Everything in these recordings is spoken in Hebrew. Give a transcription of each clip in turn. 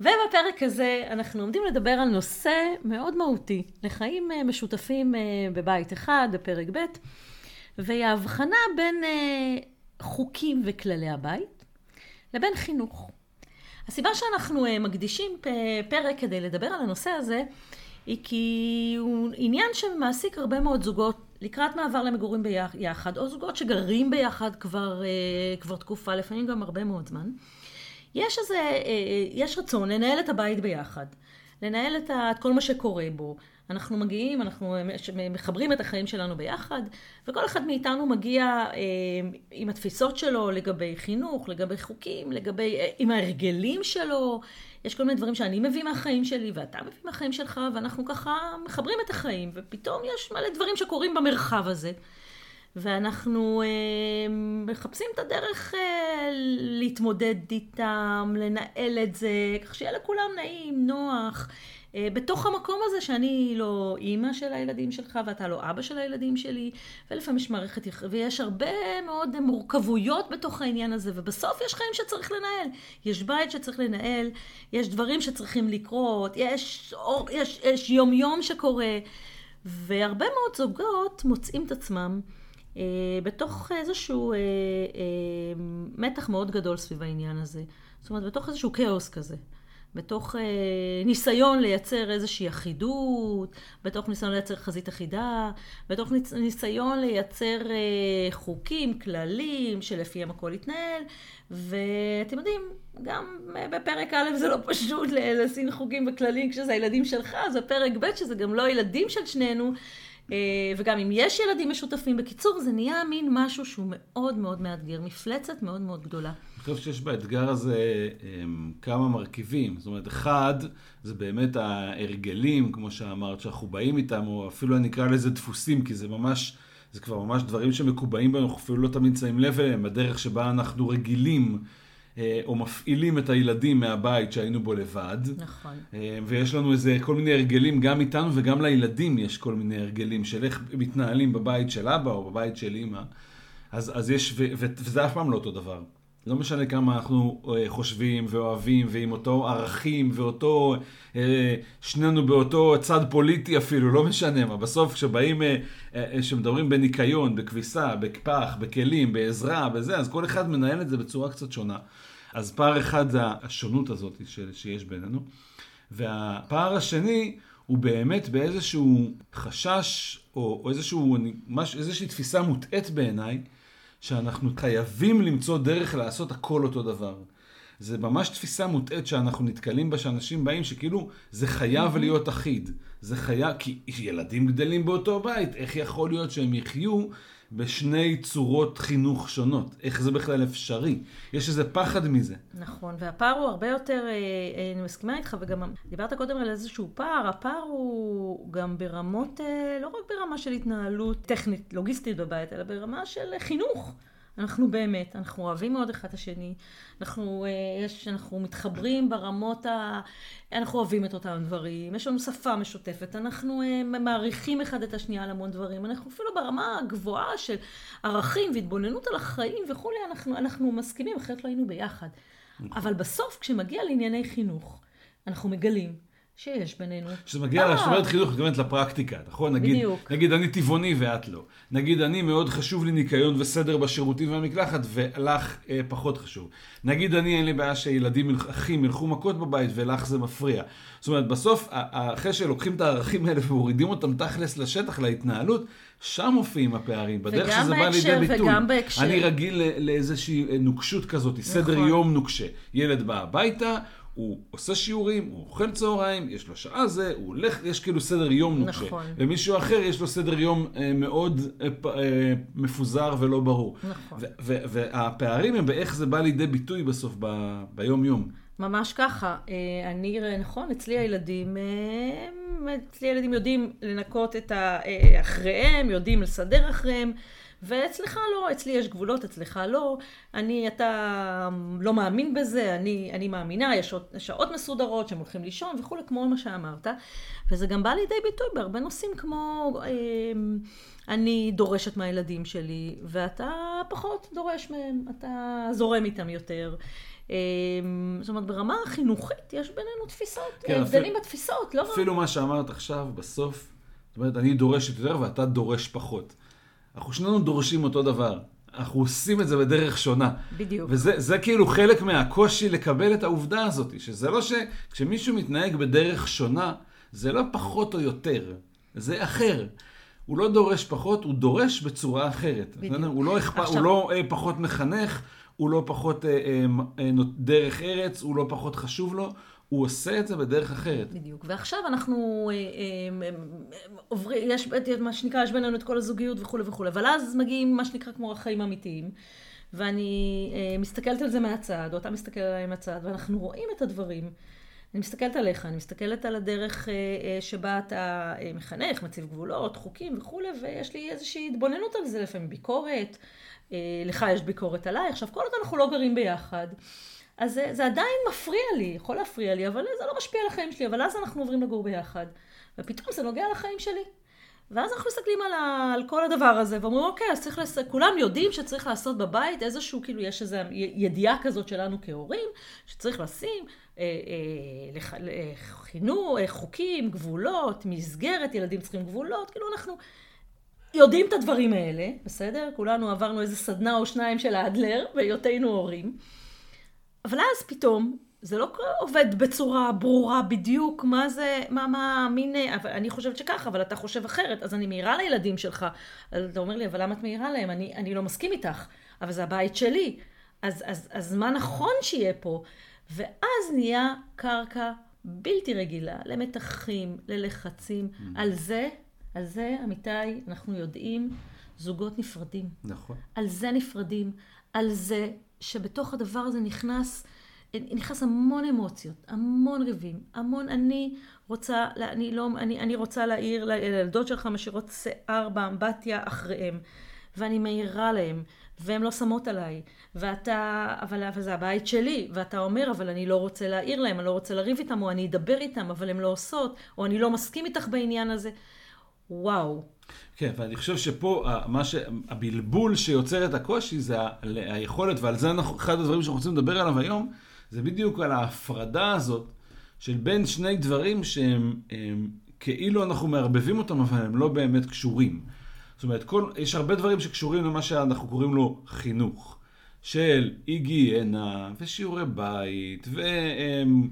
ובפרק הזה אנחנו עומדים לדבר על נושא מאוד מהותי, לחיים אה, משותפים אה, בבית אחד, בפרק ב', והיא ההבחנה בין אה, חוקים וכללי הבית לבין חינוך. הסיבה שאנחנו מקדישים פרק כדי לדבר על הנושא הזה, היא כי הוא עניין שמעסיק הרבה מאוד זוגות לקראת מעבר למגורים ביחד, או זוגות שגרים ביחד כבר, כבר תקופה, לפעמים גם הרבה מאוד זמן. יש איזה, אה, אה, יש רצון לנהל את הבית ביחד, לנהל את, כל מה שקורה בו. אנחנו מגיעים, אנחנו מחברים את החיים שלנו ביחד, וכל אחד מאיתנו מגיע אה, עם התפיסות שלו לגבי חינוך, לגבי חוקים, לגבי, עם ההרגלים שלו. יש כל מיני דברים שאני מביא מהחיים שלי, ואתה מביא מהחיים שלך, ואנחנו ככה מחברים את החיים, ופתאום יש מלא דברים שקורים במרחב הזה. ואנחנו אה, מחפשים את הדרך אה, להתמודד איתם, לנהל את זה, כך שיהיה לכולם נעים, נוח. אה, בתוך המקום הזה שאני לא אימא של הילדים שלך ואתה לא אבא של הילדים שלי, ולפעמים יש מערכת, ויש הרבה מאוד מורכבויות בתוך העניין הזה, ובסוף יש חיים שצריך לנהל. יש בית שצריך לנהל, יש דברים שצריכים לקרות, יש, יש, יש יום יום שקורה, והרבה מאוד זוגות מוצאים את עצמם. אה, בתוך איזשהו אה, אה, מתח מאוד גדול סביב העניין הזה. זאת אומרת, בתוך איזשהו כאוס כזה. בתוך אה, ניסיון לייצר איזושהי אחידות, בתוך ניסיון לייצר חזית אחידה, בתוך ניס, ניסיון לייצר אה, חוקים, כללים, שלפיהם הכל יתנהל, ואתם יודעים, גם בפרק א' זה לא פשוט לשים חוקים וכללים כשזה הילדים שלך, זה פרק ב' שזה גם לא הילדים של שנינו. אה, וגם אם יש ילדים משותפים, בקיצור, זה נהיה מין משהו שהוא מאוד מאוד מאתגר, מפלצת מאוד מאוד גדולה. אני חושב שיש באתגר הזה אמ, כמה מרכיבים. זאת אומרת, אחד, זה באמת ההרגלים, כמו שאמרת, שאנחנו באים איתם, או אפילו אני אקרא לזה דפוסים, כי זה ממש, זה כבר ממש דברים שמקובעים בנו, אנחנו אפילו לא תמיד שמים לב אליהם, בדרך שבה אנחנו רגילים. אה, או מפעילים את הילדים מהבית שהיינו בו לבד. נכון. אה, ויש לנו איזה כל מיני הרגלים, גם איתנו וגם לילדים יש כל מיני הרגלים של איך מתנהלים בבית של אבא או בבית של אימא. אז, אז יש, ו, ו, וזה אף פעם לא אותו דבר. לא משנה כמה אנחנו אה, חושבים ואוהבים, ועם אותו ערכים, ואותו, שנינו באותו צד פוליטי אפילו, לא משנה מה. בסוף כשבאים, כשמדברים בניקיון, בכביסה, בפח, בכלים, בעזרה, בזה, אז כל אחד מנהל את זה בצורה קצת שונה. אז פער אחד זה השונות הזאת שיש בינינו. והפער השני הוא באמת באיזשהו חשש, או, או איזשהו, מש, איזושהי תפיסה מוטעית בעיניי, שאנחנו חייבים למצוא דרך לעשות הכל אותו דבר. זה ממש תפיסה מוטעית שאנחנו נתקלים בה, שאנשים באים שכאילו זה חייב להיות אחיד. זה חייב, כי ילדים גדלים באותו בית, איך יכול להיות שהם יחיו בשני צורות חינוך שונות. איך זה בכלל אפשרי? יש איזה פחד מזה. נכון, והפער הוא הרבה יותר, אה, אה, אני מסכימה איתך, וגם דיברת קודם על איזשהו פער, הפער הוא גם ברמות, אה, לא רק ברמה של התנהלות טכנית, לוגיסטית בבית, אלא ברמה של חינוך. אנחנו באמת, אנחנו אוהבים מאוד אחד את השני, אנחנו, אה, יש, אנחנו מתחברים ברמות ה... אנחנו אוהבים את אותם דברים, יש לנו שפה משותפת, אנחנו אה, מעריכים אחד את השנייה על המון דברים, אנחנו אפילו ברמה הגבוהה של ערכים והתבוננות על החיים וכולי, אנחנו, אנחנו מסכימים, אחרת לא היינו ביחד. נכון. אבל בסוף, כשמגיע לענייני חינוך, אנחנו מגלים שיש בינינו. כשזה מגיע לשומרת חינוך, את מתכוונת לפרקטיקה, נכון? נגיד, בדיוק. נגיד אני טבעוני ואת לא. נגיד אני מאוד חשוב לי ניקיון וסדר בשירותים והמקלחת, ולך אה, פחות חשוב. נגיד אני אין לי בעיה שילדים, אחים, ילכו מכות בבית ולך זה מפריע. זאת אומרת, בסוף, אחרי שלוקחים את הערכים האלה ומורידים אותם תכלס לשטח, להתנהלות, שם מופיעים הפערים, בדרך שזה בא לידי ביטוי. וגם בהקשר. אני רגיל לאיזושהי נוקשות כזאת, נכון. סדר יום נוקשה. ילד בא הביתה, הוא עושה שיעורים, הוא אוכל צהריים, יש לו שעה זה, הוא הולך, יש כאילו סדר יום נוקשה. נכון. ומישהו אחר יש לו סדר יום אה, מאוד אה, אה, מפוזר ולא ברור. נכון. והפערים הם באיך זה בא לידי ביטוי בסוף ב, ביום-יום. ממש ככה. אה, אני, נכון, אצלי הילדים, אה, אצלי הילדים יודעים לנקות את אה, אחריהם, יודעים לסדר אחריהם. ואצלך לא, אצלי יש גבולות, אצלך לא, אני, אתה לא מאמין בזה, אני, אני מאמינה, יש שעות, שעות מסודרות שהם הולכים לישון וכולי, כמו מה שאמרת, וזה גם בא לידי ביטוי בהרבה נושאים כמו, אני דורשת מהילדים שלי, ואתה פחות דורש מהם, אתה זורם איתם יותר. זאת אומרת, ברמה החינוכית יש בינינו תפיסות, כן, הבדלים אפילו- בתפיסות, לא? אפילו מה שאמרת עכשיו, בסוף, זאת אומרת, אני דורשת יותר ואתה דורש פחות. אנחנו שנינו דורשים אותו דבר. אנחנו עושים את זה בדרך שונה. בדיוק. וזה זה כאילו חלק מהקושי לקבל את העובדה הזאת, שזה לא ש... כשמישהו מתנהג בדרך שונה, זה לא פחות או יותר, זה אחר. הוא לא דורש פחות, הוא דורש בצורה אחרת. בדיוק. הוא לא, אכפ... עכשיו- הוא לא אה, פחות מחנך, הוא לא פחות אה, אה, אה, דרך ארץ, הוא לא פחות חשוב לו, הוא עושה את זה בדרך אחרת. בדיוק. ועכשיו אנחנו עוברים, יש מה שנקרא, יש בינינו את כל הזוגיות וכולי וכולי, אבל אז מגיעים מה שנקרא כמו החיים האמיתיים, ואני מסתכלת על זה מהצד, או אתה מסתכל עליי מהצד, ואנחנו רואים את הדברים. אני מסתכלת עליך, אני מסתכלת על הדרך אה, אה, שבה אתה אה, מחנך, מציב גבולות, חוקים וכולי, ויש לי איזושהי התבוננות על זה, לפעמים ביקורת, לך יש ביקורת עליי, עכשיו כל עוד אנחנו לא גרים ביחד. אז זה, זה עדיין מפריע לי, יכול להפריע לי, אבל זה לא משפיע על החיים שלי, אבל אז אנחנו עוברים לגור ביחד. ופתאום זה נוגע לחיים שלי. ואז אנחנו מסתכלים על, ה, על כל הדבר הזה, ואומרים, אוקיי, אז צריך, לס... כולם יודעים שצריך לעשות בבית איזשהו, כאילו, יש איזו ידיעה כזאת שלנו כהורים, שצריך לשים חינוך, אה, חוקים, גבולות, מסגרת, ילדים צריכים גבולות, כאילו אנחנו יודעים את הדברים האלה, בסדר? כולנו עברנו איזה סדנה או שניים של האדלר, בהיותנו הורים. אבל אז פתאום, זה לא עובד בצורה ברורה בדיוק מה זה, מה, מה, מין, אני חושבת שככה, אבל אתה חושב אחרת, אז אני מעירה לילדים שלך. אז אתה אומר לי, אבל למה את מעירה להם? אני, אני לא מסכים איתך, אבל זה הבית שלי. אז, אז, אז מה נכון שיהיה פה? ואז נהיה קרקע בלתי רגילה למתחים, ללחצים. Mm. על זה, על זה, אמיתי, אנחנו יודעים, זוגות נפרדים. נכון. על זה נפרדים, על זה שבתוך הדבר הזה נכנס, נכנס המון אמוציות, המון ריבים, המון אני רוצה, אני, לא, אני, אני רוצה להעיר לילדות שלך משאירות שיער באמבטיה אחריהם, ואני מעירה להם, והן לא שמות עליי, ואתה, אבל, אבל זה הבית שלי, ואתה אומר, אבל אני לא רוצה להעיר להם, אני לא רוצה לריב איתם, או אני אדבר איתם, אבל הן לא עושות, או אני לא מסכים איתך בעניין הזה. וואו. כן, ואני חושב שפה מה ש... הבלבול שיוצר את הקושי זה. היכולת, ועל זה אנחנו, אחד הדברים שאנחנו רוצים לדבר עליו היום, זה בדיוק על ההפרדה הזאת של בין שני דברים שהם הם, כאילו אנחנו מערבבים אותם, אבל הם לא באמת קשורים. זאת אומרת, כל, יש הרבה דברים שקשורים למה שאנחנו קוראים לו חינוך, של היגיינה ושיעורי בית, והם...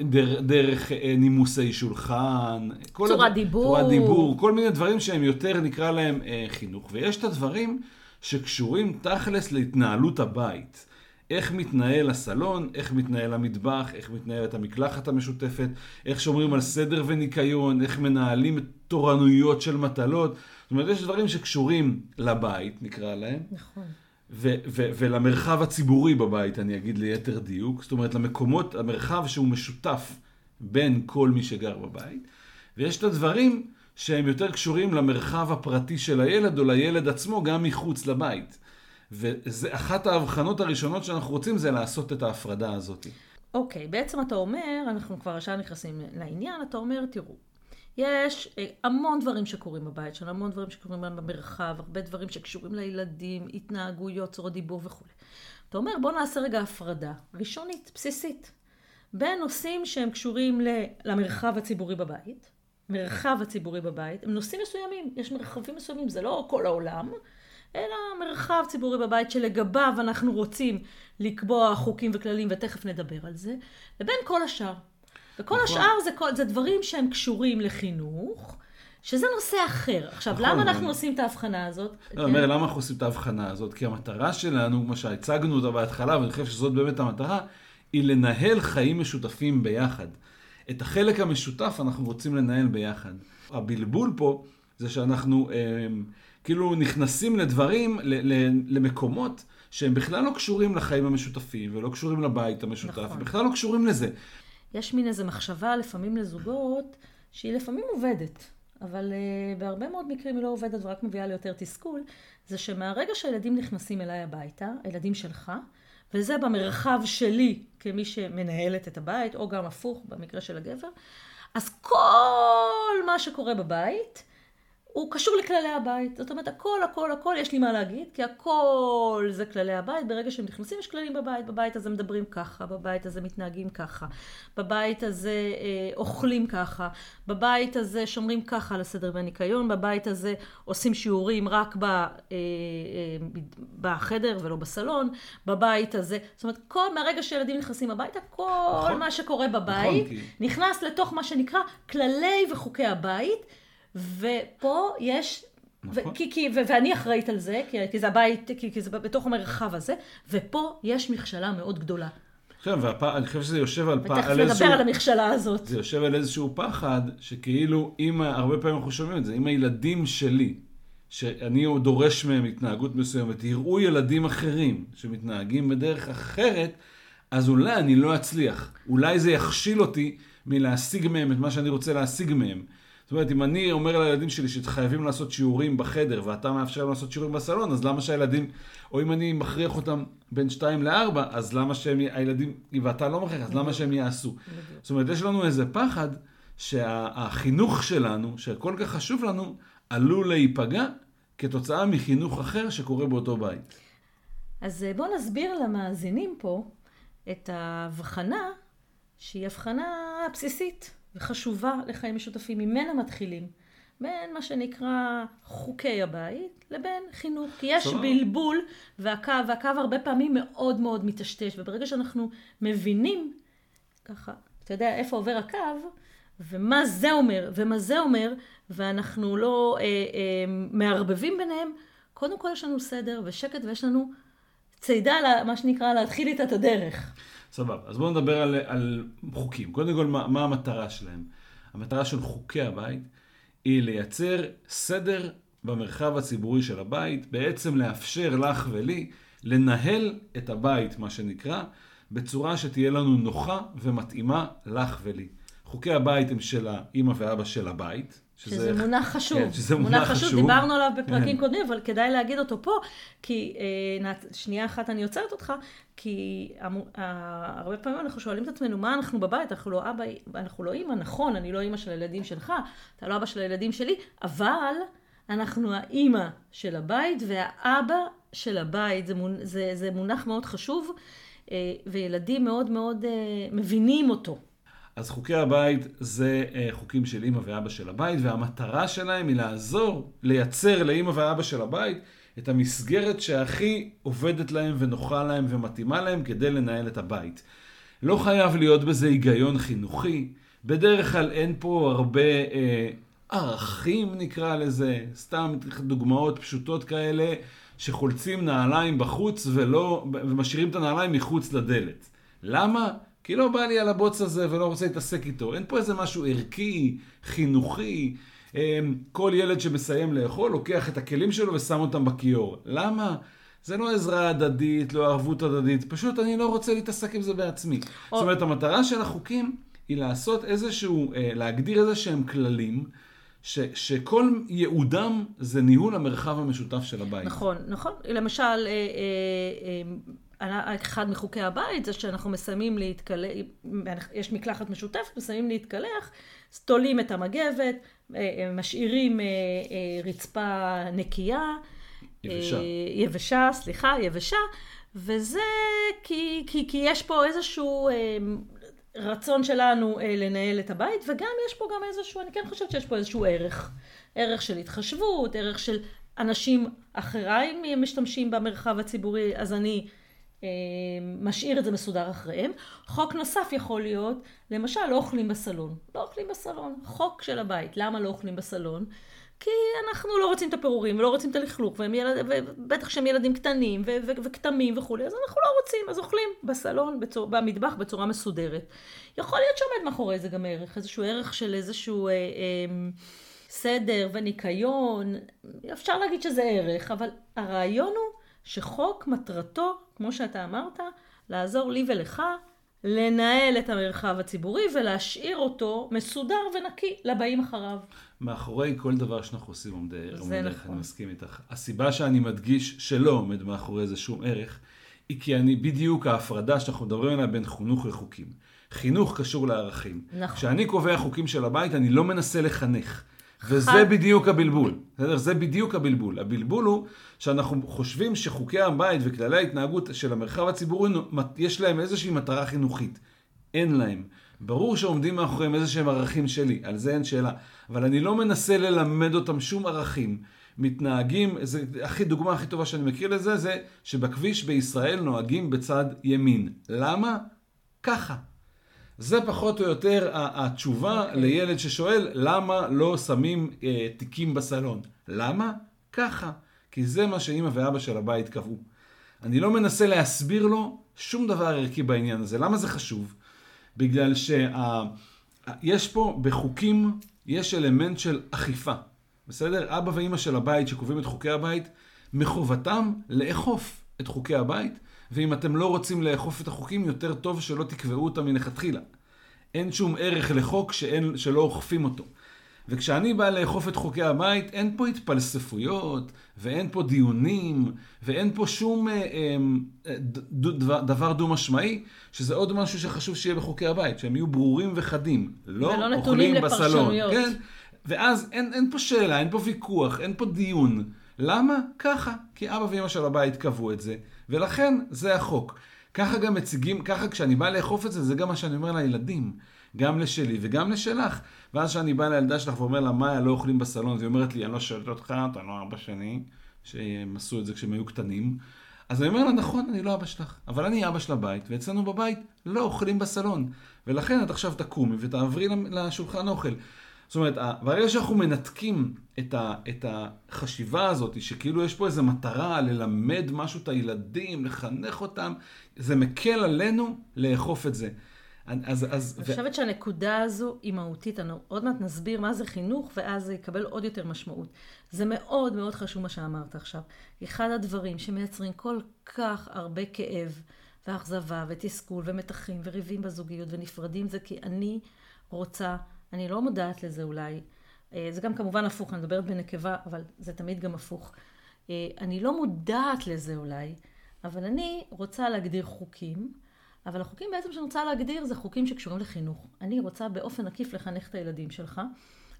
דרך, דרך נימוסי שולחן, צורת הד... דיבור, צורת דיבור, כל מיני דברים שהם יותר נקרא להם אה, חינוך. ויש את הדברים שקשורים תכלס להתנהלות הבית. איך מתנהל הסלון, איך מתנהל המטבח, איך מתנהלת המקלחת המשותפת, איך שומרים על סדר וניקיון, איך מנהלים תורנויות של מטלות. זאת אומרת, יש דברים שקשורים לבית, נקרא להם. נכון. ו- ו- ולמרחב הציבורי בבית, אני אגיד ליתר דיוק. זאת אומרת, למקומות, המרחב שהוא משותף בין כל מי שגר בבית. ויש את הדברים שהם יותר קשורים למרחב הפרטי של הילד או לילד עצמו, גם מחוץ לבית. ואחת ההבחנות הראשונות שאנחנו רוצים זה לעשות את ההפרדה הזאת. אוקיי, okay, בעצם אתה אומר, אנחנו כבר ישר נכנסים לעניין, אתה אומר, תראו, יש המון דברים שקורים בבית שלנו, המון דברים שקורים במרחב, הרבה דברים שקשורים לילדים, התנהגויות, צורות דיבור וכו'. אתה אומר, בוא נעשה רגע הפרדה, ראשונית, בסיסית, בין נושאים שהם קשורים למרחב הציבורי בבית, מרחב הציבורי בבית, הם נושאים מסוימים, יש מרחבים מסוימים, זה לא כל העולם, אלא מרחב ציבורי בבית שלגביו אנחנו רוצים לקבוע חוקים וכללים, ותכף נדבר על זה, לבין כל השאר. וכל נכון. השאר זה, זה דברים שהם קשורים לחינוך, שזה נושא אחר. עכשיו, נכון, למה אנחנו עושים את ההבחנה הזאת? לא, אומר, למה אנחנו עושים את ההבחנה הזאת? כי המטרה שלנו, כמו שהצגנו אותה בהתחלה, ואני חושב שזאת באמת המטרה, היא לנהל חיים משותפים ביחד. את החלק המשותף אנחנו רוצים לנהל ביחד. הבלבול פה זה שאנחנו אה, כאילו נכנסים לדברים, ל, ל, למקומות שהם בכלל לא קשורים לחיים המשותפים, ולא קשורים לבית המשותף, נכון. בכלל לא קשורים לזה. יש מין איזו מחשבה לפעמים לזוגות, שהיא לפעמים עובדת, אבל uh, בהרבה מאוד מקרים היא לא עובדת ורק מביאה לי יותר תסכול, זה שמהרגע שהילדים נכנסים אליי הביתה, הילדים שלך, וזה במרחב שלי כמי שמנהלת את הבית, או גם הפוך במקרה של הגבר, אז כל מה שקורה בבית, הוא קשור לכללי הבית. זאת אומרת, הכל, הכל, הכל, יש לי מה להגיד, כי הכל זה כללי הבית. ברגע שהם נכנסים, יש כללים בבית. בבית הזה מדברים ככה, בבית הזה מתנהגים ככה, בבית הזה אה, אוכלים ככה, בבית הזה שומרים ככה על הסדר והניקיון, בבית הזה עושים שיעורים רק ב, אה, אה, בחדר ולא בסלון, בבית הזה, זאת אומרת, כל, מהרגע שילדים נכנסים הביתה, כל נכון. מה שקורה בבית נכון, נכנס לתוך מה שנקרא כללי וחוקי הבית. ופה יש, נכון. ו- כי, כי, ו- ואני אחראית על זה, כי, כי זה הבית, כי, כי זה בתוך המרחב הזה, ופה יש מכשלה מאוד גדולה. כן, והפ... חושב שזה יושב על, פ... על איזשהו... ותכף נדבר על המכשלה הזאת. זה יושב על איזשהו פחד, שכאילו, אם, הרבה פעמים אנחנו שומעים את זה, אם הילדים שלי, שאני דורש מהם התנהגות מסוימת, יראו ילדים אחרים שמתנהגים בדרך אחרת, אז אולי אני לא אצליח. אולי זה יכשיל אותי מלהשיג מהם את מה שאני רוצה להשיג מהם. זאת אומרת, אם אני אומר לילדים שלי שחייבים לעשות שיעורים בחדר, ואתה מאפשר להם לעשות שיעורים בסלון, אז למה שהילדים, או אם אני מכריח אותם בין 2 ל-4, אז למה שהם, הילדים, ואתה לא מכריח, אז למה שהם יעשו? זאת אומרת, יש לנו איזה פחד שהחינוך שלנו, שכל כך חשוב לנו, עלול להיפגע כתוצאה מחינוך אחר שקורה באותו בית. אז אה, בואו נסביר למאזינים פה את ההבחנה, שהיא הבחנה בסיסית. וחשובה לחיים משותפים, ממנה מתחילים. בין מה שנקרא חוקי הבית לבין חינוך. כי יש סבבה. בלבול והקו, והקו הרבה פעמים מאוד מאוד מטשטש, וברגע שאנחנו מבינים ככה, אתה יודע איפה עובר הקו, ומה זה אומר, ומה זה אומר, ואנחנו לא אה, אה, מערבבים ביניהם, קודם כל יש לנו סדר ושקט ויש לנו צידה, מה שנקרא, להתחיל איתה את הדרך. סבבה. אז בואו נדבר על, על חוקים. קודם כל, מה, מה המטרה שלהם? המטרה של חוקי הבית היא לייצר סדר במרחב הציבורי של הבית, בעצם לאפשר לך ולי לנהל את הבית, מה שנקרא, בצורה שתהיה לנו נוחה ומתאימה לך ולי. חוקי הבית הם של האימא ואבא של הבית, שזה, שזה מונח חשוב. כן, שזה מונח, מונח חשוב. חשוב. דיברנו עליו בפרקים כן. קודמים, אבל כדאי להגיד אותו פה, כי אה, שנייה אחת אני עוצרת אותך, כי הרבה פעמים אנחנו שואלים את עצמנו, מה אנחנו בבית? אנחנו לא אבא, אנחנו לא אימא, נכון, אני לא אימא של הילדים שלך, אתה לא אבא של הילדים שלי, אבל אנחנו האימא של הבית והאבא של הבית, זה, מונ, זה, זה מונח מאוד חשוב, אה, וילדים מאוד מאוד אה, מבינים אותו. אז חוקי הבית זה אה, חוקים של אימא ואבא של הבית, והמטרה שלהם היא לעזור, לייצר לאימא ואבא של הבית את המסגרת שהכי עובדת להם ונוחה להם ומתאימה להם כדי לנהל את הבית. לא חייב להיות בזה היגיון חינוכי, בדרך כלל אין פה הרבה אה, ערכים נקרא לזה, סתם דוגמאות פשוטות כאלה, שחולצים נעליים בחוץ ולא, ומשאירים את הנעליים מחוץ לדלת. למה? כי לא בא לי על הבוץ הזה ולא רוצה להתעסק איתו. אין פה איזה משהו ערכי, חינוכי. אמ, כל ילד שמסיים לאכול לוקח את הכלים שלו ושם אותם בכיור. למה? זה לא עזרה הדדית, לא ערבות הדדית, פשוט אני לא רוצה להתעסק עם זה בעצמי. או... זאת אומרת, המטרה של החוקים היא לעשות איזשהו, אה, להגדיר איזה שהם כללים. ש, שכל ייעודם זה ניהול המרחב המשותף של הבית. נכון, נכון. למשל, אה, אה, אחד מחוקי הבית זה שאנחנו מסיימים להתקלח, יש מקלחת משותפת, מסיימים להתקלח, תולים את המגבת, אה, אה, משאירים אה, רצפה נקייה. יבשה. יבשה, סליחה, יבשה, וזה כי, כי, כי יש פה איזשהו רצון שלנו לנהל את הבית, וגם יש פה גם איזשהו, אני כן חושבת שיש פה איזשהו ערך. ערך של התחשבות, ערך של אנשים אחרים משתמשים במרחב הציבורי, אז אני משאיר את זה מסודר אחריהם. חוק נוסף יכול להיות, למשל, לא אוכלים בסלון. לא אוכלים בסלון. חוק של הבית. למה לא אוכלים בסלון? כי אנחנו לא רוצים את הפירורים ולא רוצים את הלכלוך, ילד, ובטח שהם ילדים קטנים ו- ו- וכתמים וכולי, אז אנחנו לא רוצים, אז אוכלים בסלון, בצור, במטבח, בצורה מסודרת. יכול להיות שעומד מאחורי זה גם ערך, איזשהו ערך של איזשהו אה, אה, סדר וניקיון, אפשר להגיד שזה ערך, אבל הרעיון הוא שחוק מטרתו, כמו שאתה אמרת, לעזור לי ולך לנהל את המרחב הציבורי ולהשאיר אותו מסודר ונקי לבאים אחריו. מאחורי כל דבר שאנחנו עושים עומד ערך. נכון. אני מסכים איתך. הסיבה שאני מדגיש שלא עומד מאחורי זה שום ערך, היא כי אני בדיוק ההפרדה שאנחנו מדברים עליה בין חינוך לחוקים. חינוך קשור לערכים. נכון. כשאני קובע חוקים של הבית, אני לא מנסה לחנך. וזה חד- בדיוק הבלבול, בסדר? זה בדיוק הבלבול. הבלבול הוא שאנחנו חושבים שחוקי הבית וכללי ההתנהגות של המרחב הציבורי, יש להם איזושהי מטרה חינוכית. אין להם. ברור שעומדים מאחוריהם איזה שהם ערכים שלי, על זה אין שאלה. אבל אני לא מנסה ללמד אותם שום ערכים. מתנהגים, זה, הכי, דוגמה הכי טובה שאני מכיר לזה, זה שבכביש בישראל נוהגים בצד ימין. למה? ככה. זה פחות או יותר התשובה okay. לילד ששואל למה לא שמים אה, תיקים בסלון. למה? ככה. כי זה מה שאימא ואבא של הבית קבעו. אני לא מנסה להסביר לו שום דבר ערכי בעניין הזה. למה זה חשוב? בגלל שיש פה, בחוקים, יש אלמנט של אכיפה. בסדר? אבא ואימא של הבית שקובעים את חוקי הבית, מחובתם לאכוף את חוקי הבית, ואם אתם לא רוצים לאכוף את החוקים, יותר טוב שלא תקבעו אותם מלכתחילה. אין שום ערך לחוק שאין, שלא אוכפים אותו. וכשאני בא לאכוף את חוקי הבית, אין פה התפלספויות, ואין פה דיונים, ואין פה שום אה, אה, ד, דבר, דבר דו-משמעי, שזה עוד משהו שחשוב שיהיה בחוקי הבית, שהם יהיו ברורים וחדים. לא ולא נתונים אוכלים בסלון. לפרשנויות. כן? ואז אין, אין פה שאלה, אין פה ויכוח, אין פה דיון. למה? ככה. כי אבא ואמא של הבית קבעו את זה, ולכן זה החוק. ככה גם מציגים, ככה כשאני בא לאכוף את זה, זה גם מה שאני אומר לילדים. גם לשלי וגם לשלך. ואז כשאני בא לילדה שלך ואומר לה, מאיה, לא אוכלים בסלון, אז היא אומרת לי, אני לא שואלת אותך, אתה לא אבא שלי, שהם עשו את זה כשהם היו קטנים. אז אני אומר לה, נכון, אני לא אבא שלך, אבל אני אבא של הבית, ואצלנו בבית לא אוכלים בסלון. ולכן את עכשיו תקומי ותעברי לשולחן אוכל. זאת אומרת, ברגע שאנחנו מנתקים את, ה, את החשיבה הזאת, שכאילו יש פה איזו מטרה ללמד משהו את הילדים, לחנך אותם, זה מקל עלינו לאכוף את זה. אז, אז, אני חושבת ו... שהנקודה הזו היא מהותית. אני עוד מעט נסביר מה זה חינוך, ואז זה יקבל עוד יותר משמעות. זה מאוד מאוד חשוב מה שאמרת עכשיו. אחד הדברים שמייצרים כל כך הרבה כאב, ואכזבה, ותסכול, ומתחים, וריבים בזוגיות, ונפרדים, זה כי אני רוצה... אני לא מודעת לזה אולי. זה גם כמובן הפוך, אני מדברת בנקבה, אבל זה תמיד גם הפוך. אני לא מודעת לזה אולי, אבל אני רוצה להגדיר חוקים, אבל החוקים בעצם שאני רוצה להגדיר זה חוקים שקשורים לחינוך. אני רוצה באופן עקיף לחנך את הילדים שלך,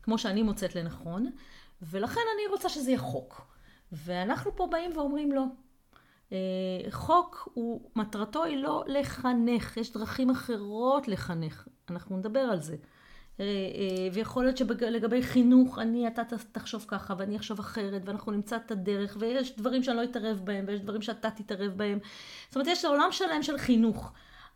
כמו שאני מוצאת לנכון, ולכן אני רוצה שזה יהיה חוק. ואנחנו פה באים ואומרים לא. חוק, הוא, מטרתו היא לא לחנך, יש דרכים אחרות לחנך. אנחנו נדבר על זה. ויכול להיות שלגבי חינוך, אני, אתה תחשוב ככה, ואני אחשוב אחרת, ואנחנו נמצא את הדרך, ויש דברים שאני לא אתערב בהם, ויש דברים שאתה תתערב בהם. זאת אומרת, יש עולם שלם של חינוך,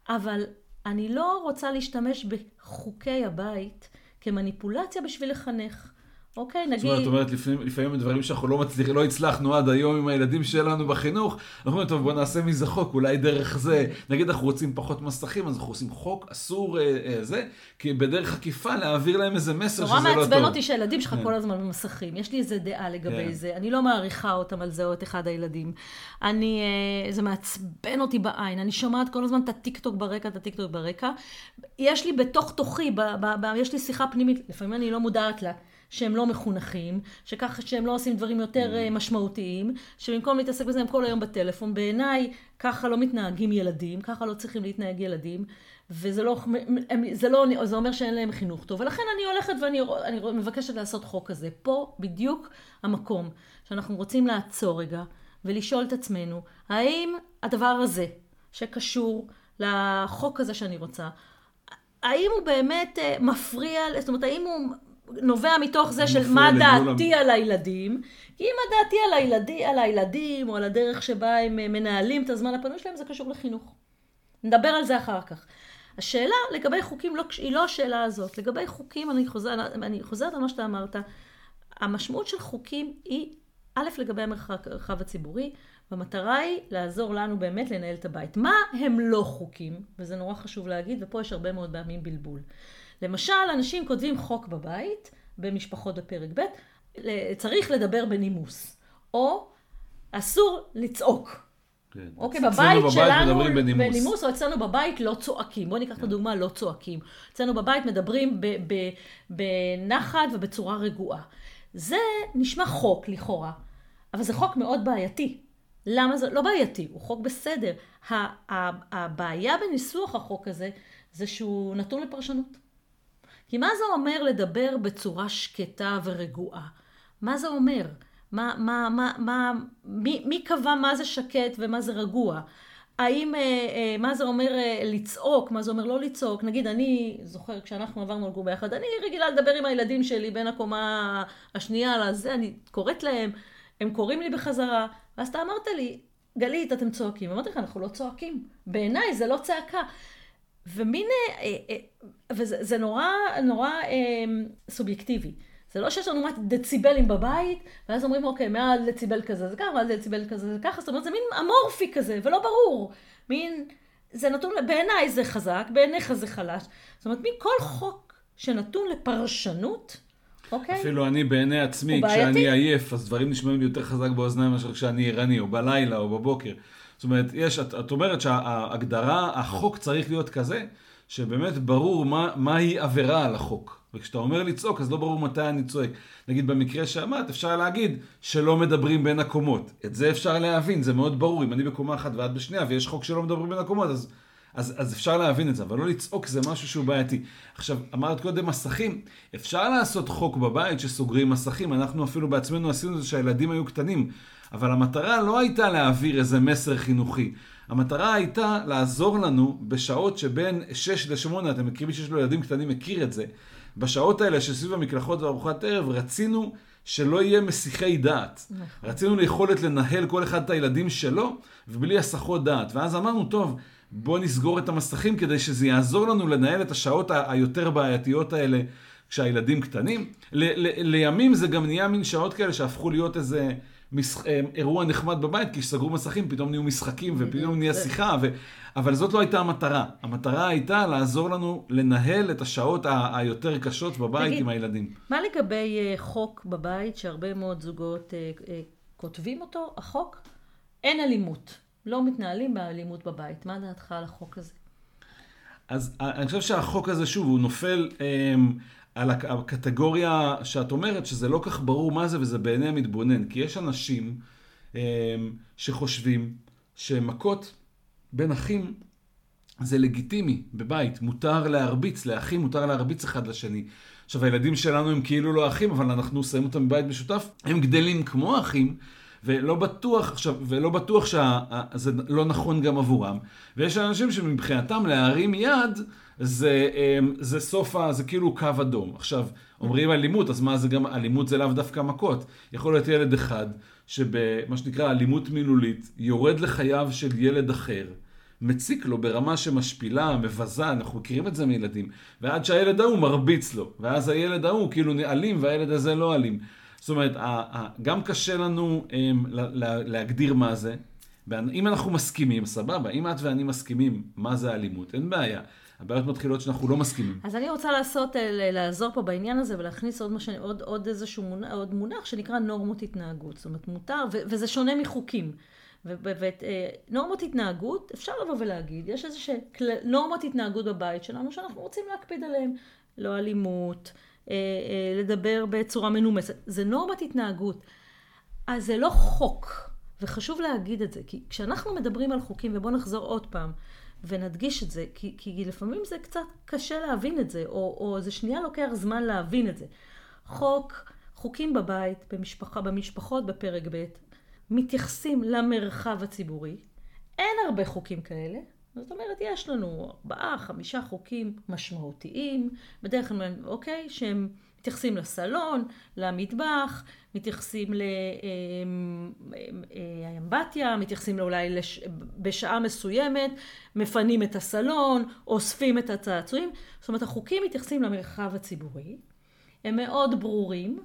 אבל אני לא רוצה להשתמש בחוקי הבית כמניפולציה בשביל לחנך. אוקיי, נגיד... זאת אומרת, אומרת לפעמים, לפעמים דברים שאנחנו לא מצליחים, לא הצלחנו עד היום עם הילדים שלנו בחינוך, אנחנו אומרים, טוב, בוא נעשה מזה חוק, אולי דרך זה, נגיד אנחנו רוצים פחות מסכים, אז אנחנו עושים חוק, אסור אה, אה, זה, כי בדרך עקיפה להעביר להם איזה מסר שזה לא טוב. נורא מעצבן אותי שהילדים שלך כל הזמן במסכים, יש לי איזה דעה לגבי זה, אני לא מעריכה אותם על זה או את אחד הילדים. אני, אה, זה מעצבן אותי בעין, אני שומעת כל הזמן את הטיקטוק ברקע, את הטיקטוק ברקע. יש לי בתוך תוכי, ב, ב, ב, יש לי שיחה פנימית, לפעמים אני לא מודעת לה. שהם לא מחונכים, שככה שהם לא עושים דברים יותר mm. משמעותיים, שבמקום להתעסק בזה הם כל היום בטלפון. בעיניי, ככה לא מתנהגים ילדים, ככה לא צריכים להתנהג ילדים, וזה לא, הם, זה לא, זה אומר שאין להם חינוך טוב. ולכן אני הולכת ואני אני מבקשת לעשות חוק כזה. פה בדיוק המקום שאנחנו רוצים לעצור רגע ולשאול את עצמנו, האם הדבר הזה שקשור לחוק הזה שאני רוצה, האם הוא באמת מפריע, זאת אומרת, האם הוא... נובע מתוך זה של מה דעתי על הילדים, כי אם הדעתי על, הילדי, על הילדים או על הדרך שבה הם מנהלים את הזמן הפנוי שלהם, זה קשור לחינוך. נדבר על זה אחר כך. השאלה לגבי חוקים לא, היא לא השאלה הזאת. לגבי חוקים, אני, חוזר, אני חוזרת על מה שאתה אמרת, המשמעות של חוקים היא, א', לגבי המרחב הציבורי, והמטרה היא לעזור לנו באמת לנהל את הבית. מה הם לא חוקים? וזה נורא חשוב להגיד, ופה יש הרבה מאוד פעמים בלבול. למשל, אנשים כותבים חוק בבית, במשפחות בפרק ב', צריך לדבר בנימוס, או אסור לצעוק. כן. אוקיי, בבית שלנו בנימוס. בנימוס, או אצלנו בבית לא צועקים. בואו ניקח את הדוגמה, לא צועקים. אצלנו בבית מדברים בנחת ובצורה רגועה. זה נשמע חוק לכאורה, אבל זה חוק מאוד בעייתי. למה זה לא בעייתי? הוא חוק בסדר. הבעיה בניסוח החוק הזה, זה שהוא נתון לפרשנות. כי מה זה אומר לדבר בצורה שקטה ורגועה? מה זה אומר? מה, מה, מה, מה, מי, מי קבע מה זה שקט ומה זה רגוע? האם, אה, אה, מה זה אומר אה, לצעוק, מה זה אומר לא לצעוק? נגיד, אני זוכר, כשאנחנו עברנו לגור ביחד, אני רגילה לדבר עם הילדים שלי בין הקומה השנייה לזה, אני קוראת להם, הם קוראים לי בחזרה, ואז אתה אמרת לי, גלית, אתם צועקים. אמרתי לך, אנחנו לא צועקים. בעיניי זה לא צעקה. ומין, וזה נורא, נורא סובייקטיבי. זה לא שיש לנו מעט דציבלים בבית, ואז אומרים, אוקיי, מעל דציבל כזה זה ככה, מעל דציבל כזה זה ככה, זאת אומרת, זה מין אמורפי כזה, ולא ברור. מין, זה נתון, בעיניי זה חזק, בעיניך זה חלש. זאת אומרת, מכל חוק שנתון לפרשנות, אוקיי? אפילו אני בעיני עצמי, כשאני עייף, אז דברים נשמעים לי יותר חזק באוזניים מאשר כשאני ערני, או בלילה, או בבוקר. זאת אומרת, יש, את, את אומרת שההגדרה, החוק צריך להיות כזה, שבאמת ברור מה, מהי עבירה על החוק. וכשאתה אומר לצעוק, אז לא ברור מתי אני צועק. נגיד במקרה שאמרת, אפשר להגיד שלא מדברים בין הקומות. את זה אפשר להבין, זה מאוד ברור. אם אני בקומה אחת ואת בשנייה, ויש חוק שלא מדברים בין הקומות, אז, אז, אז אפשר להבין את זה. אבל לא לצעוק זה משהו שהוא בעייתי. עכשיו, אמרת קודם מסכים. אפשר לעשות חוק בבית שסוגרים מסכים. אנחנו אפילו בעצמנו עשינו את זה שהילדים היו קטנים. אבל המטרה לא הייתה להעביר איזה מסר חינוכי. המטרה הייתה לעזור לנו בשעות שבין 6 ל-8, אתם מכירים שיש לו ילדים קטנים מכיר את זה, בשעות האלה שסביב המקלחות וארוחת ערב, רצינו שלא יהיה מסיחי דעת. נכון. רצינו ליכולת לנהל כל אחד את הילדים שלו, ובלי הסחות דעת. ואז אמרנו, טוב, בוא נסגור את המסכים כדי שזה יעזור לנו לנהל את השעות היותר בעייתיות האלה כשהילדים קטנים. ל- ל- לימים זה גם נהיה מין שעות כאלה שהפכו להיות איזה... משח... אה, אירוע נחמד בבית, כי כשסגרו מסכים פתאום נהיו משחקים ופתאום נהיה שיחה, ו... אבל זאת לא הייתה המטרה. המטרה הייתה לעזור לנו לנהל את השעות ה... היותר קשות בבית תגיד, עם הילדים. מה לגבי uh, חוק בבית שהרבה מאוד זוגות uh, uh, כותבים אותו? החוק, אין אלימות. לא מתנהלים באלימות בבית. מה דעתך על החוק הזה? אז אני חושב שהחוק הזה, שוב, הוא נופל... Um, על הקטגוריה שאת אומרת שזה לא כך ברור מה זה וזה בעיני המתבונן. כי יש אנשים אה, שחושבים שמכות בין אחים זה לגיטימי בבית, מותר להרביץ, לאחים מותר להרביץ אחד לשני. עכשיו הילדים שלנו הם כאילו לא אחים, אבל אנחנו שמים אותם בבית משותף, הם גדלים כמו אחים, ולא בטוח, עכשיו, ולא בטוח שזה לא נכון גם עבורם. ויש אנשים שמבחינתם להרים יד זה, אמ, זה סוף, זה כאילו קו אדום. עכשיו, אומרים אלימות, אז מה זה גם, אלימות זה לאו דווקא מכות. יכול להיות ילד אחד, שבמה שנקרא אלימות מילולית, יורד לחייו של ילד אחר. מציק לו ברמה שמשפילה, מבזה, אנחנו מכירים את זה מילדים, ועד שהילד ההוא מרביץ לו, ואז הילד ההוא כאילו אלים והילד הזה לא אלים. זאת אומרת, גם קשה לנו אמ, להגדיר מה זה. אם אנחנו מסכימים, סבבה, אם את ואני מסכימים מה זה אלימות, אין בעיה. הבעיות מתחילות שאנחנו לא מסכימים. אז אני רוצה לעשות, אה, לעזור פה בעניין הזה ולהכניס עוד, משהו, עוד, עוד איזשהו מונח, עוד מונח שנקרא נורמות התנהגות. זאת אומרת, מותר, ו, וזה שונה מחוקים. ונורמות אה, התנהגות, אפשר לבוא ולהגיד, יש איזה נורמות התנהגות בבית שלנו שאנחנו רוצים להקפיד עליהן. לא אלימות, אה, לדבר בצורה מנומסת. זה נורמת התנהגות. אז זה לא חוק, וחשוב להגיד את זה, כי כשאנחנו מדברים על חוקים, ובואו נחזור עוד פעם, ונדגיש את זה, כי, כי לפעמים זה קצת קשה להבין את זה, או, או זה שנייה לוקח זמן להבין את זה. חוק, חוקים בבית, במשפחה, במשפחות בפרק ב', מתייחסים למרחב הציבורי. אין הרבה חוקים כאלה. זאת אומרת, יש לנו ארבעה, חמישה חוקים משמעותיים, בדרך כלל, אוקיי, שהם מתייחסים לסלון, למטבח, מתייחסים לאמבטיה, מתייחסים אולי לש... בשעה מסוימת, מפנים את הסלון, אוספים את הצעצועים. זאת אומרת, החוקים מתייחסים למרחב הציבורי, הם מאוד ברורים,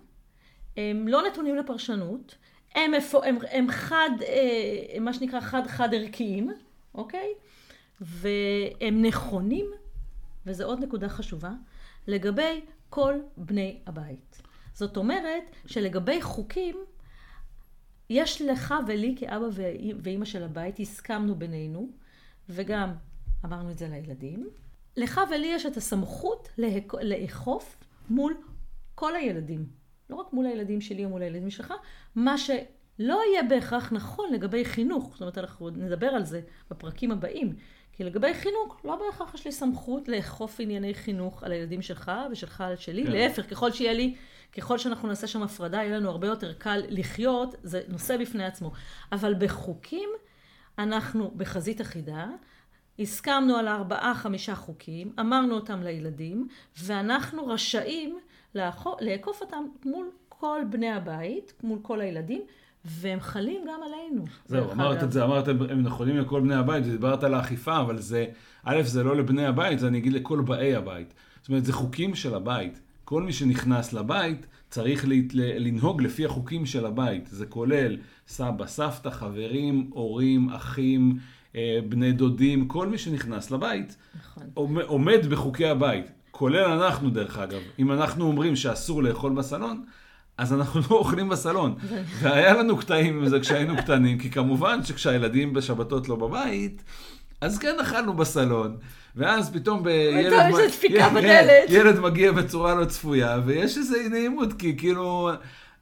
הם לא נתונים לפרשנות, הם, הם, הם חד, אה, מה שנקרא חד-חד ערכיים, אוקיי? והם נכונים, וזו עוד נקודה חשובה, לגבי כל בני הבית. זאת אומרת שלגבי חוקים, יש לך ולי כאבא ואימא של הבית, הסכמנו בינינו, וגם אמרנו את זה לילדים, לך ולי יש את הסמכות לאכוף מול כל הילדים, לא רק מול הילדים שלי או מול הילדים שלך, מה לא יהיה בהכרח נכון לגבי חינוך. זאת אומרת, אנחנו נדבר על זה בפרקים הבאים. כי לגבי חינוך, לא בהכרח יש לי סמכות לאכוף ענייני חינוך על הילדים שלך ושלך על שלי. כן. להפך, ככל שיהיה לי, ככל שאנחנו נעשה שם הפרדה, יהיה לנו הרבה יותר קל לחיות, זה נושא בפני עצמו. אבל בחוקים, אנחנו בחזית אחידה, הסכמנו על ארבעה, חמישה חוקים, אמרנו אותם לילדים, ואנחנו רשאים לאכוף אותם מול כל בני הבית, מול כל הילדים, והם חלים גם עלינו. זהו, אמרת את זה, אמרת, הם נכונים לכל בני הבית, ודיברת על האכיפה, אבל זה, א', זה לא לבני הבית, זה אני אגיד לכל באי הבית. זאת אומרת, זה חוקים של הבית. כל מי שנכנס לבית צריך לנהוג לפי החוקים של הבית. זה כולל סבא, סבתא, חברים, הורים, אחים, אה, בני דודים, כל מי שנכנס לבית נכון. עומד בחוקי הבית. כולל אנחנו, דרך אגב. אם אנחנו אומרים שאסור לאכול בסלון, אז אנחנו לא אוכלים בסלון. והיה לנו קטעים עם זה כשהיינו קטנים, כי כמובן שכשהילדים בשבתות לא בבית, אז כן אכלנו בסלון. ואז פתאום בילד, ילד, ילד מגיע בצורה לא צפויה, ויש איזו נעימות, כי כאילו...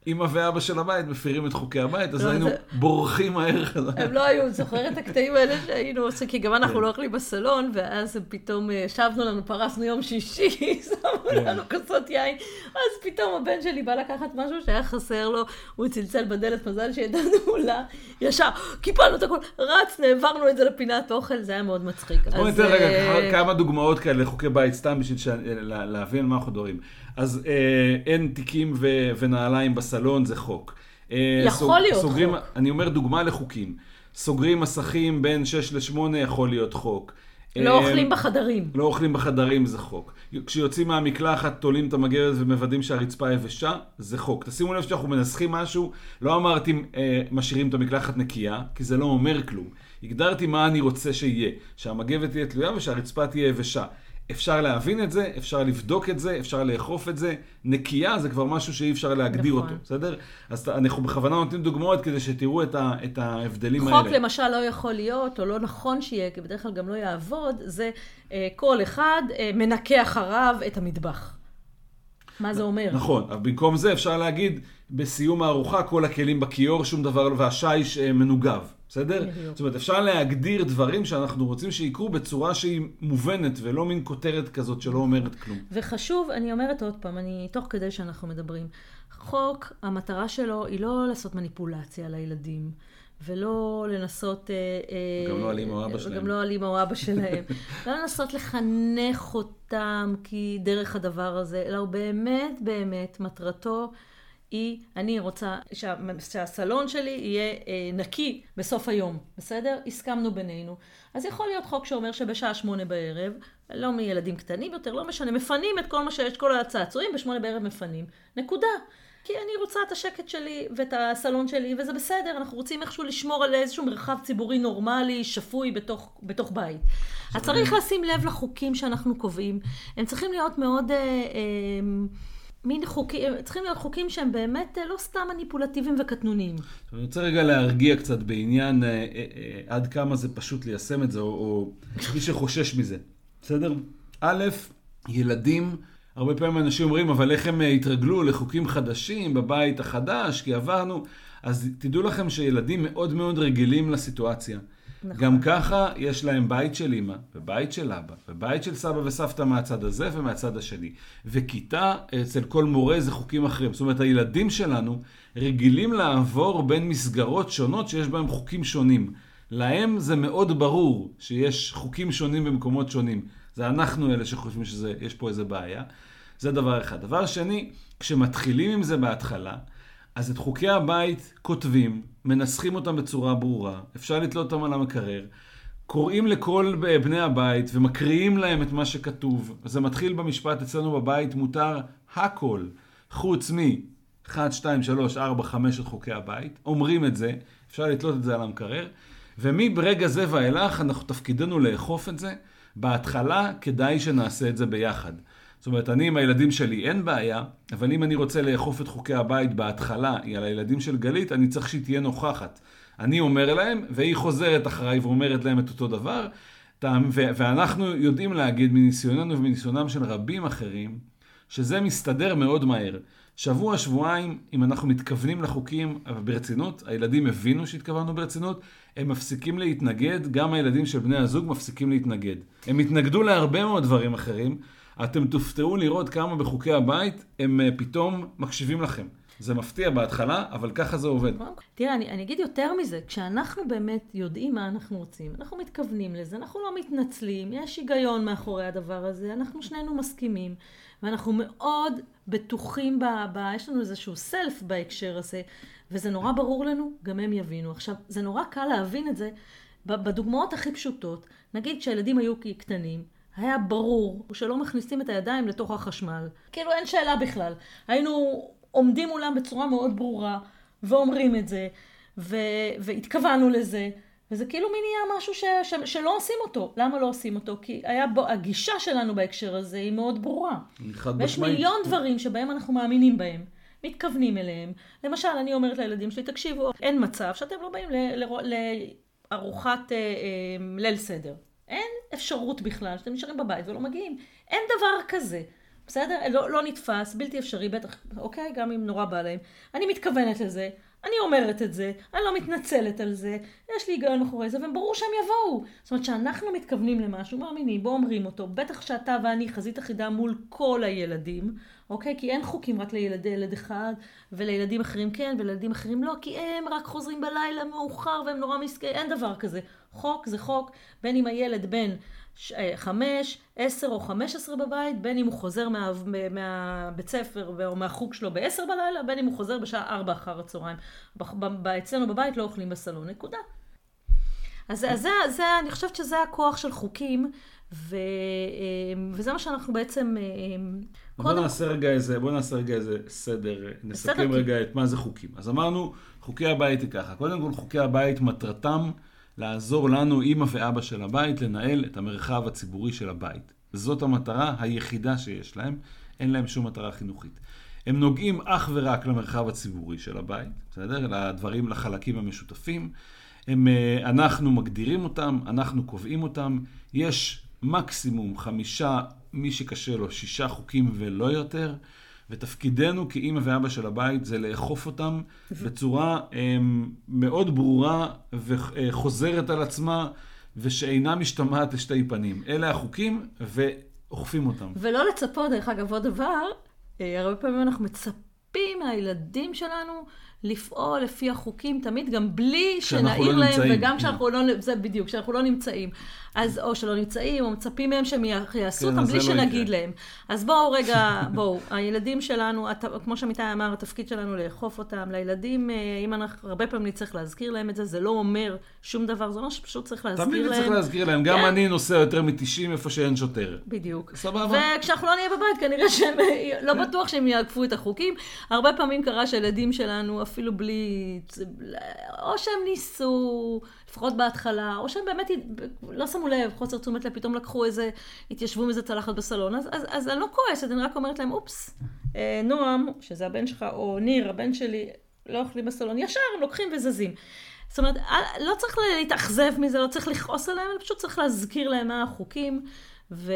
אמא ואבא של הבית מפירים את חוקי הבית, אז לא, היינו בורחים מהר חזרה. הם לא היו, זוכר את הקטעים האלה שהיינו עושים, כי גם אנחנו כן. לא אוכלים בסלון, ואז פתאום אה, ישבנו לנו, פרסנו יום שישי, שמו כן. לנו כוסות יין, אז פתאום הבן שלי בא לקחת משהו שהיה חסר לו, הוא צלצל בדלת, מזל שידענו לה, ישר, קיפלנו את הכול, רץ, נעברנו את זה לפינת אוכל, זה היה מאוד מצחיק. אז בוא ניתן רגע אה, כמה דוגמאות כאלה לחוקי בית, סתם בשביל להבין מה אנחנו מדברים. אז אה, אין תיקים ונעליים בסלון, זה חוק. אה, יכול סוג, להיות סוגרים, חוק. אני אומר דוגמה לחוקים. סוגרים מסכים בין 6 ל-8 יכול להיות חוק. לא אה, אוכלים בחדרים. לא אוכלים בחדרים זה חוק. כשיוצאים מהמקלחת, תולים את המגרת ומוודאים שהרצפה יבשה, זה חוק. תשימו לב שאנחנו מנסחים משהו, לא אמרתי אה, משאירים את המקלחת נקייה, כי זה לא אומר כלום. הגדרתי מה אני רוצה שיהיה, שהמגבת תהיה תלויה ושהרצפה תהיה יבשה. אפשר להבין את זה, אפשר לבדוק את זה, אפשר לאכוף את זה. נקייה זה כבר משהו שאי אפשר להגדיר נכון. אותו, בסדר? אז אנחנו בכוונה נותנים דוגמאות כדי שתראו את, ה, את ההבדלים חוק האלה. חוק למשל לא יכול להיות, או לא נכון שיהיה, כי בדרך כלל גם לא יעבוד, זה אה, כל אחד אה, מנקה אחריו את המטבח. מה זה אומר? נכון, אבל במקום זה אפשר להגיד, בסיום הארוחה כל הכלים בכיור, שום דבר, והשיש אה, מנוגב. בסדר? זאת אומרת, אפשר להגדיר דברים שאנחנו רוצים שיקרו בצורה שהיא מובנת, ולא מין כותרת כזאת שלא אומרת כלום. וחשוב, אני אומרת עוד פעם, אני, תוך כדי שאנחנו מדברים, חוק, המטרה שלו היא לא לעשות מניפולציה לילדים. ולא לנסות... אה, גם לא על אימא או אבא שלהם. גם לא על אימא או אבא שלהם. לא לנסות לחנך אותם כי דרך הדבר הזה, אלא הוא באמת, באמת, מטרתו היא, אני רוצה שה, שהסלון שלי יהיה אה, נקי בסוף היום, בסדר? הסכמנו בינינו. אז יכול להיות חוק שאומר שבשעה שמונה בערב, לא מילדים קטנים יותר, לא משנה, מפנים את כל מה שיש, כל הצעצועים, בשמונה בערב מפנים. נקודה. כי אני רוצה את השקט שלי ואת הסלון שלי, וזה בסדר, אנחנו רוצים איכשהו לשמור על איזשהו מרחב ציבורי נורמלי, שפוי בתוך, בתוך בית. אז צריך לשים לב לחוקים שאנחנו קובעים. הם צריכים להיות מאוד... אה, אה, מין חוקים, צריכים להיות חוקים שהם באמת אה, לא סתם מניפולטיביים וקטנוניים. אני רוצה רגע להרגיע קצת בעניין אה, אה, אה, עד כמה זה פשוט ליישם את זה, או, או מי שחושש מזה. בסדר? א', ילדים, הרבה פעמים אנשים אומרים, אבל איך הם אה, התרגלו לחוקים חדשים בבית החדש, כי עברנו, אז תדעו לכם שילדים מאוד מאוד רגילים לסיטואציה. נכון. גם ככה יש להם בית של אימא, ובית של אבא, ובית של סבא וסבתא מהצד הזה ומהצד השני. וכיתה אצל כל מורה זה חוקים אחרים. זאת אומרת, הילדים שלנו רגילים לעבור בין מסגרות שונות שיש בהם חוקים שונים. להם זה מאוד ברור שיש חוקים שונים במקומות שונים. זה אנחנו אלה שחושבים שיש פה איזה בעיה. זה דבר אחד. דבר שני, כשמתחילים עם זה בהתחלה, אז את חוקי הבית כותבים, מנסחים אותם בצורה ברורה, אפשר לתלות אותם על המקרר, קוראים לכל בני הבית ומקריאים להם את מה שכתוב. זה מתחיל במשפט אצלנו בבית, מותר הכל, חוץ מ... 1, 2, 3, 4, 5 את חוקי הבית, אומרים את זה, אפשר לתלות את זה על המקרר, ומברגע זה ואילך אנחנו תפקידנו לאכוף את זה. בהתחלה כדאי שנעשה את זה ביחד. זאת אומרת, אני עם הילדים שלי אין בעיה, אבל אם אני רוצה לאכוף את חוקי הבית בהתחלה, היא על הילדים של גלית, אני צריך שהיא תהיה נוכחת. אני אומר להם, והיא חוזרת אחריי ואומרת להם את אותו דבר, ואנחנו יודעים להגיד מניסיוננו ומניסיונם של רבים אחרים, שזה מסתדר מאוד מהר. שבוע, שבועיים, אם אנחנו מתכוונים לחוקים ברצינות, הילדים הבינו שהתכוונו ברצינות, הם מפסיקים להתנגד, גם הילדים של בני הזוג מפסיקים להתנגד. הם התנגדו להרבה מאוד דברים אחרים, אתם תופתעו לראות כמה בחוקי הבית הם אה, פתאום מקשיבים לכם. זה מפתיע בהתחלה, אבל ככה זה עובד. תראה, אני, אני אגיד יותר מזה, כשאנחנו באמת יודעים מה אנחנו רוצים, אנחנו מתכוונים לזה, אנחנו לא מתנצלים, יש היגיון מאחורי הדבר הזה, אנחנו שנינו מסכימים, ואנחנו מאוד בטוחים ב... ב יש לנו איזשהו סלף בהקשר הזה, וזה נורא ברור לנו, גם הם יבינו. עכשיו, זה נורא קל להבין את זה בדוגמאות הכי פשוטות. נגיד כשהילדים היו קטנים, היה ברור שלא מכניסים את הידיים לתוך החשמל. כאילו אין שאלה בכלל. היינו עומדים מולם בצורה מאוד ברורה, ואומרים את זה, ו- והתכוונו לזה, וזה כאילו מין נהיה משהו ש- ש- שלא עושים אותו. למה לא עושים אותו? כי היה בו, הגישה שלנו בהקשר הזה היא מאוד ברורה. חד ויש מיליון דברים שבהם אנחנו מאמינים בהם. מתכוונים אליהם. למשל, אני אומרת לילדים שלי, תקשיבו, אין מצב שאתם לא באים לארוחת אה, אה, ליל סדר. אין אפשרות בכלל שאתם נשארים בבית ולא מגיעים. אין דבר כזה. בסדר? לא, לא נתפס, בלתי אפשרי, בטח, אוקיי? גם אם נורא בא להם. אני מתכוונת לזה, אני אומרת את זה, אני לא מתנצלת על זה, יש לי היגיון מאחורי זה, וברור שהם יבואו. זאת אומרת, שאנחנו מתכוונים למשהו, מאמינים בו, אומרים אותו, בטח שאתה ואני חזית אחידה מול כל הילדים, אוקיי? כי אין חוקים רק לילדי ילד אחד, ולילדים אחרים כן, ולילדים אחרים לא, כי הם רק חוזרים בלילה מאוחר והם נורא מסכנים, אין דבר כזה. חוק זה חוק, בין אם הילד בן חמש, עשר או חמש עשרה בבית, בין אם הוא חוזר מה, מהבית ספר או מהחוג שלו בעשר בלילה, בין אם הוא חוזר בשעה ארבע אחר הצהריים. אצלנו בבית לא אוכלים בסלון, נקודה. אז, אז זה, זה, אני חושבת שזה הכוח של חוקים, ו, אה, וזה מה שאנחנו בעצם... אה, בוא קודם... נעשה רגע איזה, בוא נעשה רגע איזה סדר, נסכם רגע את מה זה חוקים. אז אמרנו, חוקי הבית היא ככה. קודם כל, חוקי הבית מטרתם לעזור לנו, אימא ואבא של הבית, לנהל את המרחב הציבורי של הבית. זאת המטרה היחידה שיש להם, אין להם שום מטרה חינוכית. הם נוגעים אך ורק למרחב הציבורי של הבית, בסדר? לדברים, לחלקים המשותפים. הם, אה, אנחנו מגדירים אותם, אנחנו קובעים אותם. יש מקסימום חמישה, מי שקשה לו, שישה חוקים ולא יותר. ותפקידנו כאימא ואבא של הבית זה לאכוף אותם בצורה um, מאוד ברורה וחוזרת על עצמה, ושאינה משתמעת לשתי פנים. אלה החוקים, ואוכפים אותם. ולא לצפות, דרך אגב, עוד דבר, אה, הרבה פעמים אנחנו מצפים מהילדים שלנו לפעול לפי החוקים תמיד, גם בלי שנעיר לא להם, נמצאים. וגם כשאנחנו לא, זה בדיוק, כשאנחנו לא נמצאים. אז או שלא נמצאים, או מצפים מהם שהם יעשו כן, אותם בלי לא שנגיד להם. אז בואו רגע, בואו, הילדים שלנו, כמו שעמיתי אמר, התפקיד שלנו לאכוף אותם. לילדים, אה, אם אנחנו, הרבה פעמים נצטרך להזכיר להם את זה, זה לא אומר שום דבר, זה אומר שפשוט צריך להזכיר תמיד להם. תמיד צריך להזכיר להם, גם כן. אני נוסע יותר מ-90 איפה שאין שוטר. בדיוק. סבבה. וכשאנחנו לא נהיה בבית, כנראה שהם, לא בטוח שהם יעקפו את החוקים. הרבה פעמים קרה שהילדים שלנו, אפילו בלי, או שהם ניסו, לפחות בהתחלה, או שהם באמת לא שמו לב, חוסר תשומת לב, פתאום לקחו איזה, התיישבו עם איזה צלחת בסלון, אז, אז, אז אני לא כועסת, אני רק אומרת להם, אופס, אה, נועם, שזה הבן שלך, או ניר, הבן שלי, לא אוכלים בסלון, ישר הם לוקחים וזזים. זאת אומרת, אה, לא צריך להתאכזב מזה, לא צריך לכעוס עליהם, אלא פשוט צריך להזכיר להם מה החוקים, ו,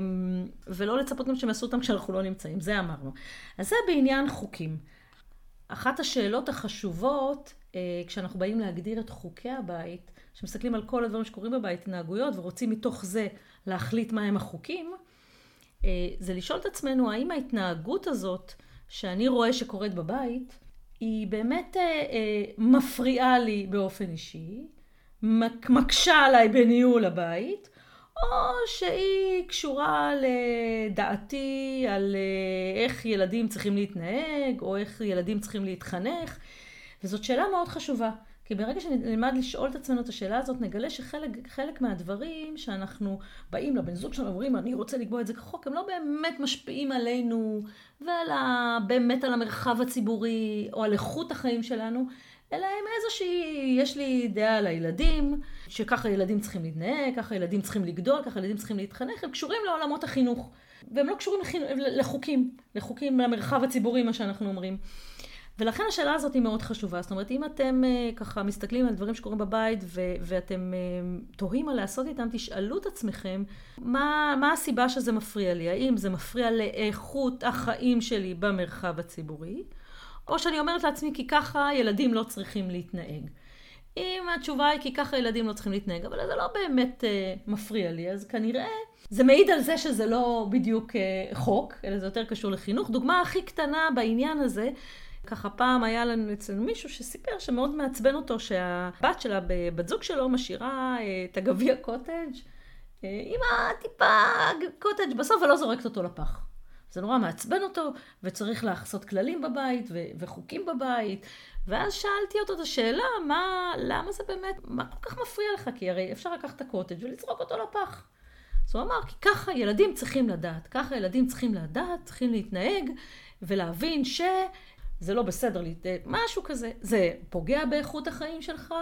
אמ, ולא לצפות גם שהם יעשו אותם כשאנחנו לא נמצאים, זה אמרנו. אז זה בעניין חוקים. אחת השאלות החשובות, אה, כשאנחנו באים להגדיר את חוקי הבית, כשמסתכלים על כל הדברים שקורים בבית, התנהגויות, ורוצים מתוך זה להחליט מהם החוקים, אה, זה לשאול את עצמנו, האם ההתנהגות הזאת שאני רואה שקורית בבית, היא באמת אה, מפריעה לי באופן אישי, מקשה עליי בניהול הבית, או שהיא קשורה לדעתי על אה, איך ילדים צריכים להתנהג, או איך ילדים צריכים להתחנך, וזאת שאלה מאוד חשובה. כי ברגע שנלמד לשאול את עצמנו את השאלה הזאת, נגלה שחלק מהדברים שאנחנו באים לבן זוג שלנו ואומרים, אני רוצה לקבוע את זה כחוק, הם לא באמת משפיעים עלינו ועל ה... באמת על המרחב הציבורי או על איכות החיים שלנו, אלא הם איזושהי, יש לי דעה על הילדים, שככה ילדים צריכים להתנהג, ככה ילדים צריכים לגדול, ככה ילדים צריכים להתחנך, הם קשורים לעולמות החינוך. והם לא קשורים לחינ... לחוקים, לחוקים למרחב הציבורי, מה שאנחנו אומרים. ולכן השאלה הזאת היא מאוד חשובה. זאת אומרת, אם אתם uh, ככה מסתכלים על דברים שקורים בבית ו- ואתם uh, תוהים מה לעשות איתם, תשאלו את עצמכם מה, מה הסיבה שזה מפריע לי. האם זה מפריע לאיכות החיים שלי במרחב הציבורי, או שאני אומרת לעצמי כי ככה ילדים לא צריכים להתנהג. אם התשובה היא כי ככה ילדים לא צריכים להתנהג, אבל זה לא באמת uh, מפריע לי, אז כנראה זה מעיד על זה שזה לא בדיוק uh, חוק, אלא זה יותר קשור לחינוך. דוגמה הכי קטנה בעניין הזה, ככה פעם היה לנו אצלנו מישהו שסיפר שמאוד מעצבן אותו שהבת שלה, בת זוג שלו, משאירה uh, את הגביע קוטג' uh, עם הטיפה קוטג' בסוף ולא זורקת אותו לפח. זה נורא מעצבן אותו, וצריך לעשות כללים בבית ו- וחוקים בבית. ואז שאלתי אותו את השאלה, מה, למה זה באמת, מה כל כך מפריע לך? כי הרי אפשר לקחת את הקוטג' ולזרוק אותו לפח. אז הוא אמר, כי ככה ילדים צריכים לדעת, ככה ילדים צריכים לדעת, צריכים להתנהג ולהבין שזה לא בסדר משהו כזה. זה פוגע באיכות החיים שלך?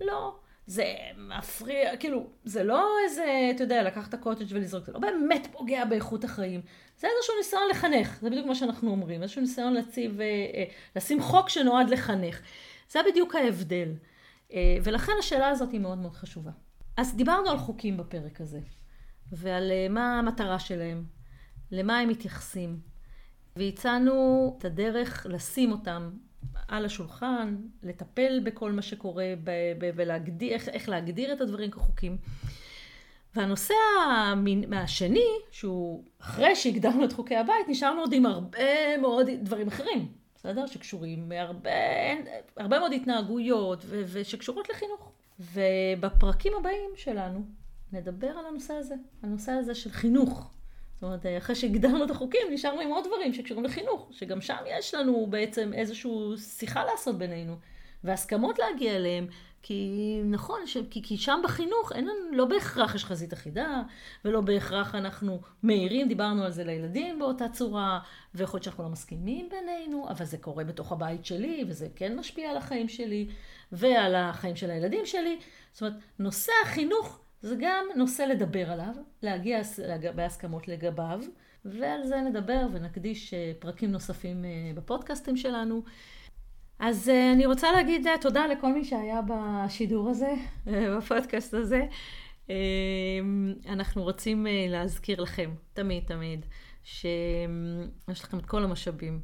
לא. זה מפריע, כאילו, זה לא איזה, אתה יודע, לקחת את הקוטג' ולזרוק, זה לא באמת פוגע באיכות החיים. זה איזשהו ניסיון לחנך, זה בדיוק מה שאנחנו אומרים, איזשהו ניסיון להציב, אה, אה, לשים חוק שנועד לחנך. זה בדיוק ההבדל. אה, ולכן השאלה הזאת היא מאוד מאוד חשובה. אז דיברנו על חוקים בפרק הזה, ועל מה המטרה שלהם, למה הם מתייחסים, והצענו את הדרך לשים אותם על השולחן, לטפל בכל מה שקורה ולהגדיר, איך, איך להגדיר את הדברים כחוקים. והנושא השני, שהוא אחרי שהגדרנו את חוקי הבית, נשארנו עוד עם הרבה מאוד דברים אחרים, בסדר? שקשורים בהרבה הרבה מאוד התנהגויות ו- ושקשורות לחינוך. ובפרקים הבאים שלנו נדבר על הנושא הזה, הנושא הזה של חינוך. זאת אומרת, אחרי שהגדרנו את החוקים, נשארנו עם עוד דברים שקשורים לחינוך, שגם שם יש לנו בעצם איזושהי שיחה לעשות בינינו, והסכמות להגיע אליהם, כי נכון, ש... כי, כי שם בחינוך אין לנו, לא בהכרח יש חזית אחידה, ולא בהכרח אנחנו מאירים, דיברנו על זה לילדים באותה צורה, ויכול להיות שאנחנו לא מסכימים בינינו, אבל זה קורה בתוך הבית שלי, וזה כן משפיע על החיים שלי, ועל החיים של הילדים שלי. זאת אומרת, נושא החינוך זה גם נושא לדבר עליו, להגיע בהסכמות לגביו, ועל זה נדבר ונקדיש אה, פרקים נוספים אה, בפודקאסטים שלנו. אז אה, אני רוצה להגיד תודה לכל מי שהיה בשידור הזה, בפודקאסט הזה. אנחנו רוצים להזכיר לכם, תמיד תמיד, שיש לכם את כל המשאבים.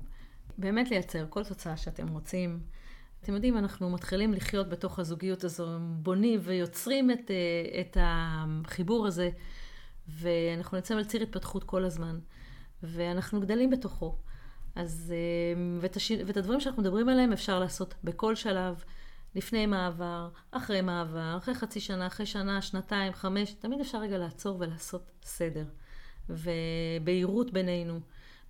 באמת לייצר כל תוצאה שאתם רוצים. אתם יודעים, אנחנו מתחילים לחיות בתוך הזוגיות הזו, בונים ויוצרים את, אה, את החיבור הזה, ואנחנו נמצאים על ציר התפתחות כל הזמן, ואנחנו גדלים בתוכו. אז, אה, ואת, הש... ואת הדברים שאנחנו מדברים עליהם אפשר לעשות בכל שלב, לפני מעבר, אחרי מעבר, אחרי חצי שנה, אחרי שנה, שנתיים, חמש, תמיד אפשר רגע לעצור ולעשות סדר. ובהירות בינינו,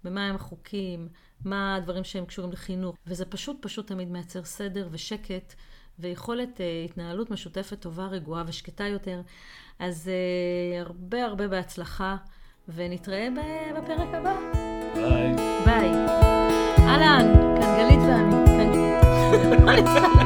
במה הם החוקים, מה הדברים שהם קשורים לחינוך, וזה פשוט פשוט תמיד מייצר סדר ושקט ויכולת uh, התנהלות משותפת טובה, רגועה ושקטה יותר. אז uh, הרבה הרבה בהצלחה, ונתראה בפרק הבא. ביי. ביי. אהלן, כאן גלית ואני. כאן גלית.